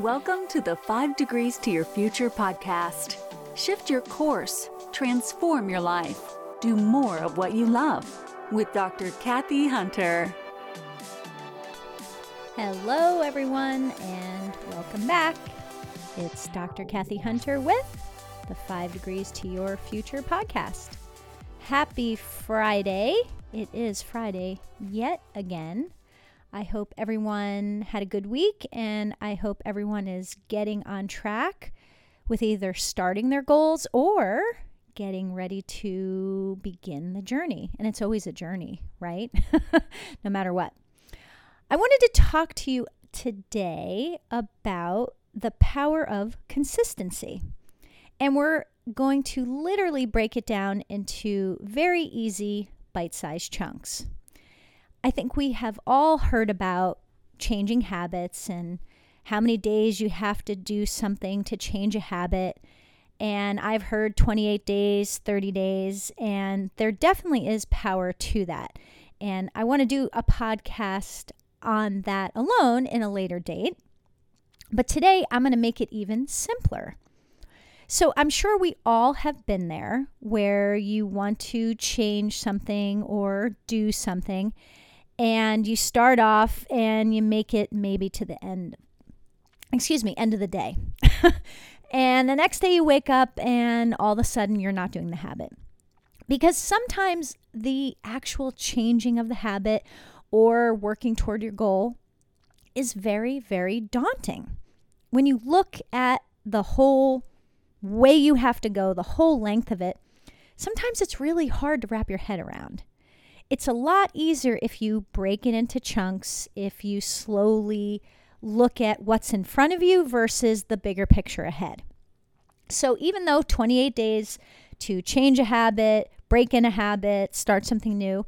Welcome to the 5 Degrees to Your Future podcast. Shift your course, transform your life, do more of what you love with Dr. Kathy Hunter. Hello, everyone, and welcome back. It's Dr. Kathy Hunter with the 5 Degrees to Your Future podcast. Happy Friday. It is Friday yet again. I hope everyone had a good week and I hope everyone is getting on track with either starting their goals or getting ready to begin the journey. And it's always a journey, right? no matter what. I wanted to talk to you today about the power of consistency. And we're going to literally break it down into very easy bite sized chunks. I think we have all heard about changing habits and how many days you have to do something to change a habit. And I've heard 28 days, 30 days, and there definitely is power to that. And I want to do a podcast on that alone in a later date. But today I'm going to make it even simpler. So I'm sure we all have been there where you want to change something or do something and you start off and you make it maybe to the end excuse me end of the day. And the next day you wake up and all of a sudden you're not doing the habit. Because sometimes the actual changing of the habit or working toward your goal is very very daunting. When you look at the whole way you have to go the whole length of it sometimes it's really hard to wrap your head around it's a lot easier if you break it into chunks, if you slowly look at what's in front of you versus the bigger picture ahead. So, even though 28 days to change a habit, break in a habit, start something new,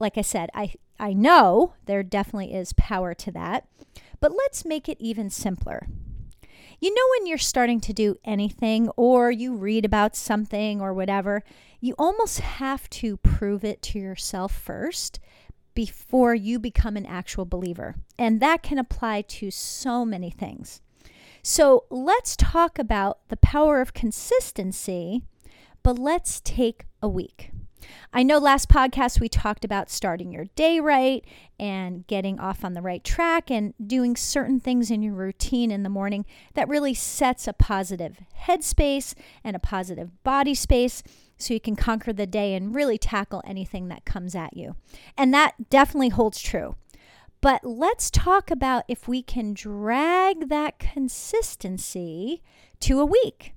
like I said, I, I know there definitely is power to that, but let's make it even simpler. You know, when you're starting to do anything or you read about something or whatever, you almost have to prove it to yourself first before you become an actual believer. And that can apply to so many things. So let's talk about the power of consistency, but let's take a week. I know last podcast we talked about starting your day right and getting off on the right track and doing certain things in your routine in the morning that really sets a positive headspace and a positive body space so you can conquer the day and really tackle anything that comes at you. And that definitely holds true. But let's talk about if we can drag that consistency to a week.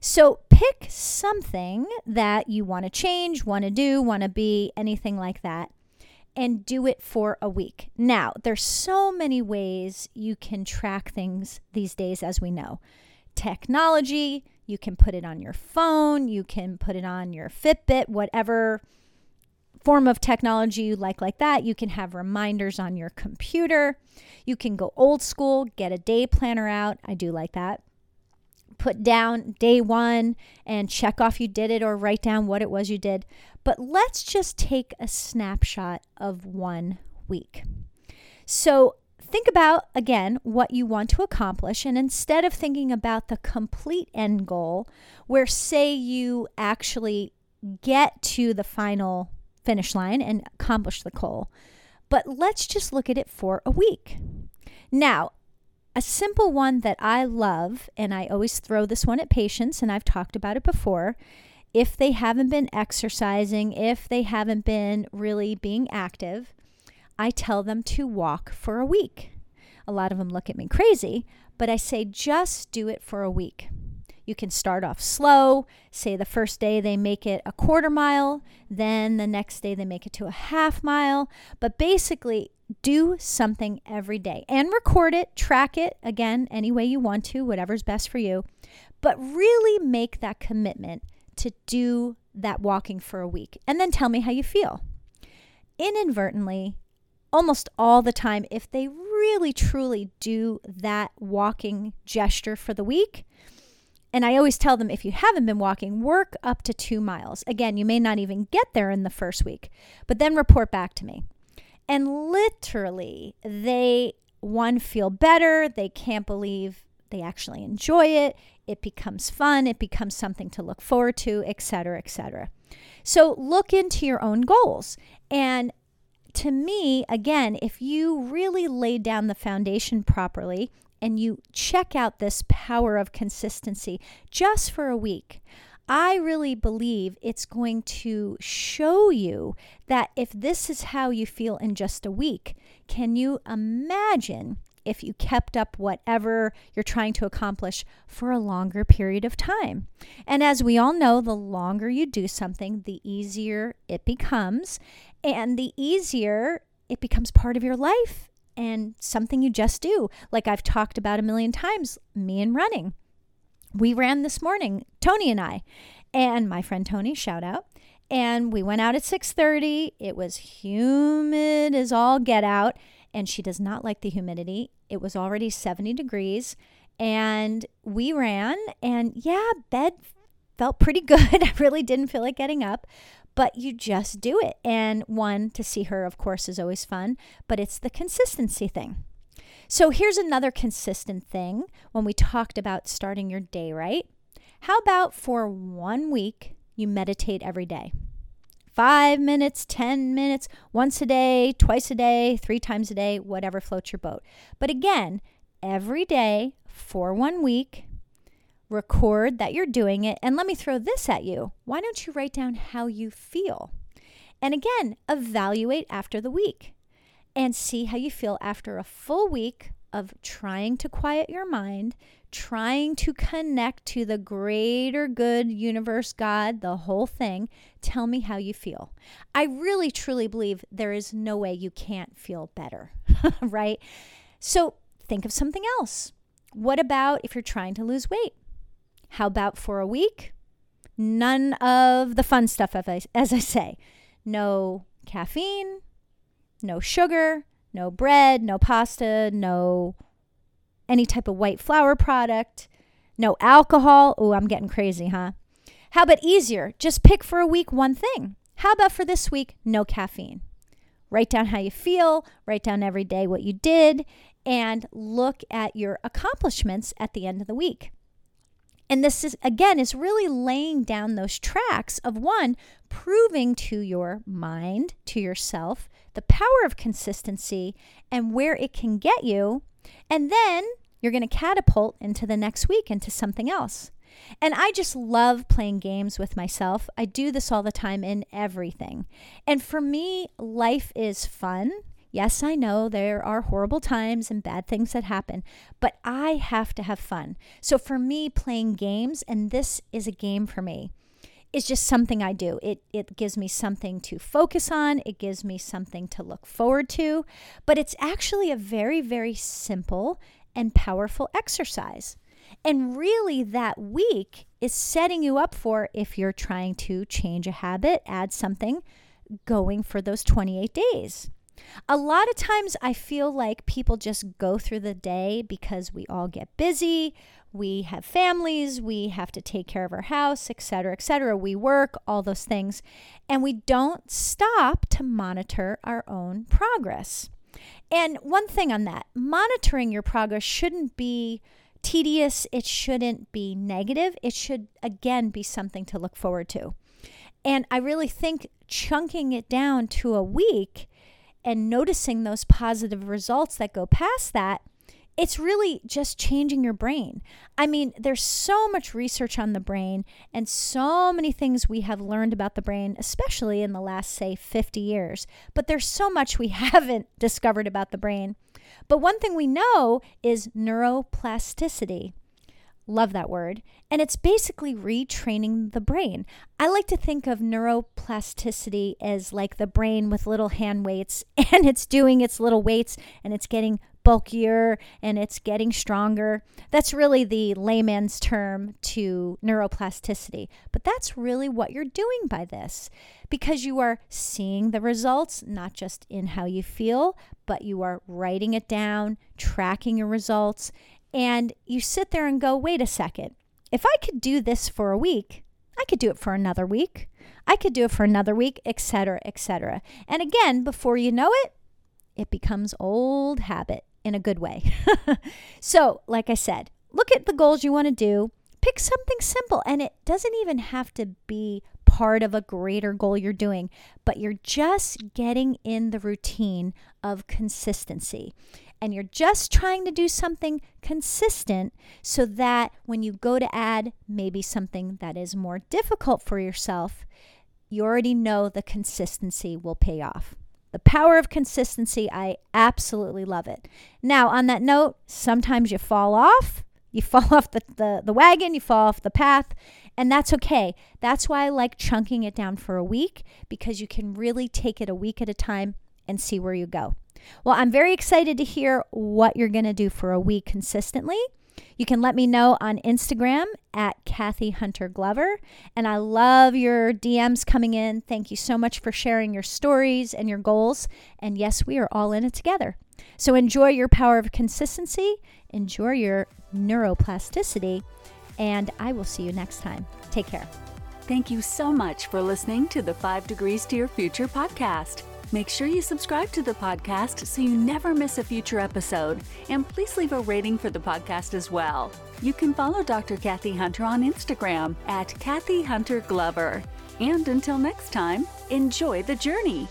So pick something that you want to change, want to do, want to be, anything like that, and do it for a week. Now, there's so many ways you can track things these days, as we know. Technology, you can put it on your phone, you can put it on your Fitbit, whatever form of technology you like like that. You can have reminders on your computer. You can go old school, get a day planner out. I do like that put down day one and check off you did it or write down what it was you did. But let's just take a snapshot of one week. So think about again what you want to accomplish and instead of thinking about the complete end goal where say you actually get to the final finish line and accomplish the goal but let's just look at it for a week now a simple one that I love, and I always throw this one at patients, and I've talked about it before. If they haven't been exercising, if they haven't been really being active, I tell them to walk for a week. A lot of them look at me crazy, but I say just do it for a week. You can start off slow. Say the first day they make it a quarter mile, then the next day they make it to a half mile. But basically, do something every day and record it, track it again, any way you want to, whatever's best for you. But really make that commitment to do that walking for a week and then tell me how you feel. Inadvertently, almost all the time, if they really truly do that walking gesture for the week, and I always tell them if you haven't been walking, work up to two miles. Again, you may not even get there in the first week, but then report back to me. And literally, they one, feel better. They can't believe they actually enjoy it. It becomes fun. It becomes something to look forward to, etc., cetera, et cetera. So look into your own goals. And to me, again, if you really lay down the foundation properly and you check out this power of consistency just for a week, I really believe it's going to show you that if this is how you feel in just a week, can you imagine if you kept up whatever you're trying to accomplish for a longer period of time. And as we all know, the longer you do something, the easier it becomes. And the easier it becomes part of your life and something you just do. Like I've talked about a million times, me and running. We ran this morning, Tony and I, and my friend Tony, shout out. And we went out at 6:30. It was humid as all get out and she does not like the humidity. It was already 70 degrees and we ran and yeah, bed felt pretty good. I really didn't feel like getting up, but you just do it. And one to see her of course is always fun, but it's the consistency thing. So here's another consistent thing when we talked about starting your day right. How about for one week you meditate every day? five minutes, 10 minutes, once a day, twice a day, three times a day, whatever floats your boat. But again, every day for one week, record that you're doing it. And let me throw this at you. Why don't you write down how you feel? And again, evaluate after the week and see how you feel after a full week of trying to quiet your mind, trying to connect to the greater good universe, God, the whole thing. Tell me how you feel. I really truly believe there is no way you can't feel better, right? So think of something else. What about if you're trying to lose weight? How about for a week? None of the fun stuff, as I say. No caffeine, no sugar, no bread, no pasta, no any type of white flour product, no alcohol. Oh, I'm getting crazy, huh? How about easier? Just pick for a week one thing. How about for this week, no caffeine? Write down how you feel, write down every day what you did, and look at your accomplishments at the end of the week. And this is, again, is really laying down those tracks of one, proving to your mind, to yourself, the power of consistency and where it can get you. And then you're going to catapult into the next week into something else. And I just love playing games with myself. I do this all the time in everything. And for me, life is fun. Yes, I know there are horrible times and bad things that happen, but I have to have fun. So for me, playing games, and this is a game for me, is just something I do. It, it gives me something to focus on, it gives me something to look forward to, but it's actually a very, very simple and powerful exercise. And really, that week is setting you up for if you're trying to change a habit, add something, going for those 28 days. A lot of times I feel like people just go through the day because we all get busy, we have families, we have to take care of our house, etc., etc. We work, all those things, and we don't stop to monitor our own progress. And one thing on that, monitoring your progress shouldn't be tedious, it shouldn't be negative. It should again be something to look forward to. And I really think chunking it down to a week and noticing those positive results that go past that, it's really just changing your brain. I mean, there's so much research on the brain and so many things we have learned about the brain, especially in the last, say, 50 years. But there's so much we haven't discovered about the brain. But one thing we know is neuroplasticity. Love that word. And it's basically retraining the brain. I like to think of neuroplasticity as like the brain with little hand weights, and it's doing its little weights and it's getting bulkier and it's getting stronger. That's really the layman's term to neuroplasticity. But that's really what you're doing by this because you are seeing the results, not just in how you feel, but you are writing it down, tracking your results, and you sit there and go, wait a second. If I could do this for a week, I could do it for another week. I could do it for another week, etc., etc. And again, before you know it, it becomes old habit in a good way. so, like I said, look at the goals you want to do, pick something simple, and it doesn't even have to be part of a greater goal you're doing, but you're just getting in the routine of consistency. And you're just trying to do something consistent so that when you go to add maybe something that is more difficult for yourself, you already know the consistency will pay off. The power of consistency, I absolutely love it. Now, on that note, sometimes you fall off. You fall off the, the, the wagon, you fall off the path, and that's okay. That's why I like chunking it down for a week because you can really take it a week at a time and see where you go. Well, I'm very excited to hear what you're going to do for a week consistently. You can let me know on Instagram at Kathy Hunter Glover. And I love your DMs coming in. Thank you so much for sharing your stories and your goals. And yes, we are all in it together. So enjoy your power of consistency, enjoy your neuroplasticity, and I will see you next time. Take care. Thank you so much for listening to the Five Degrees to Your Future podcast. Make sure you subscribe to the podcast so you never miss a future episode. And please leave a rating for the podcast as well. You can follow Dr. Kathy Hunter on Instagram at Kathy Hunter Glover. And until next time, enjoy the journey.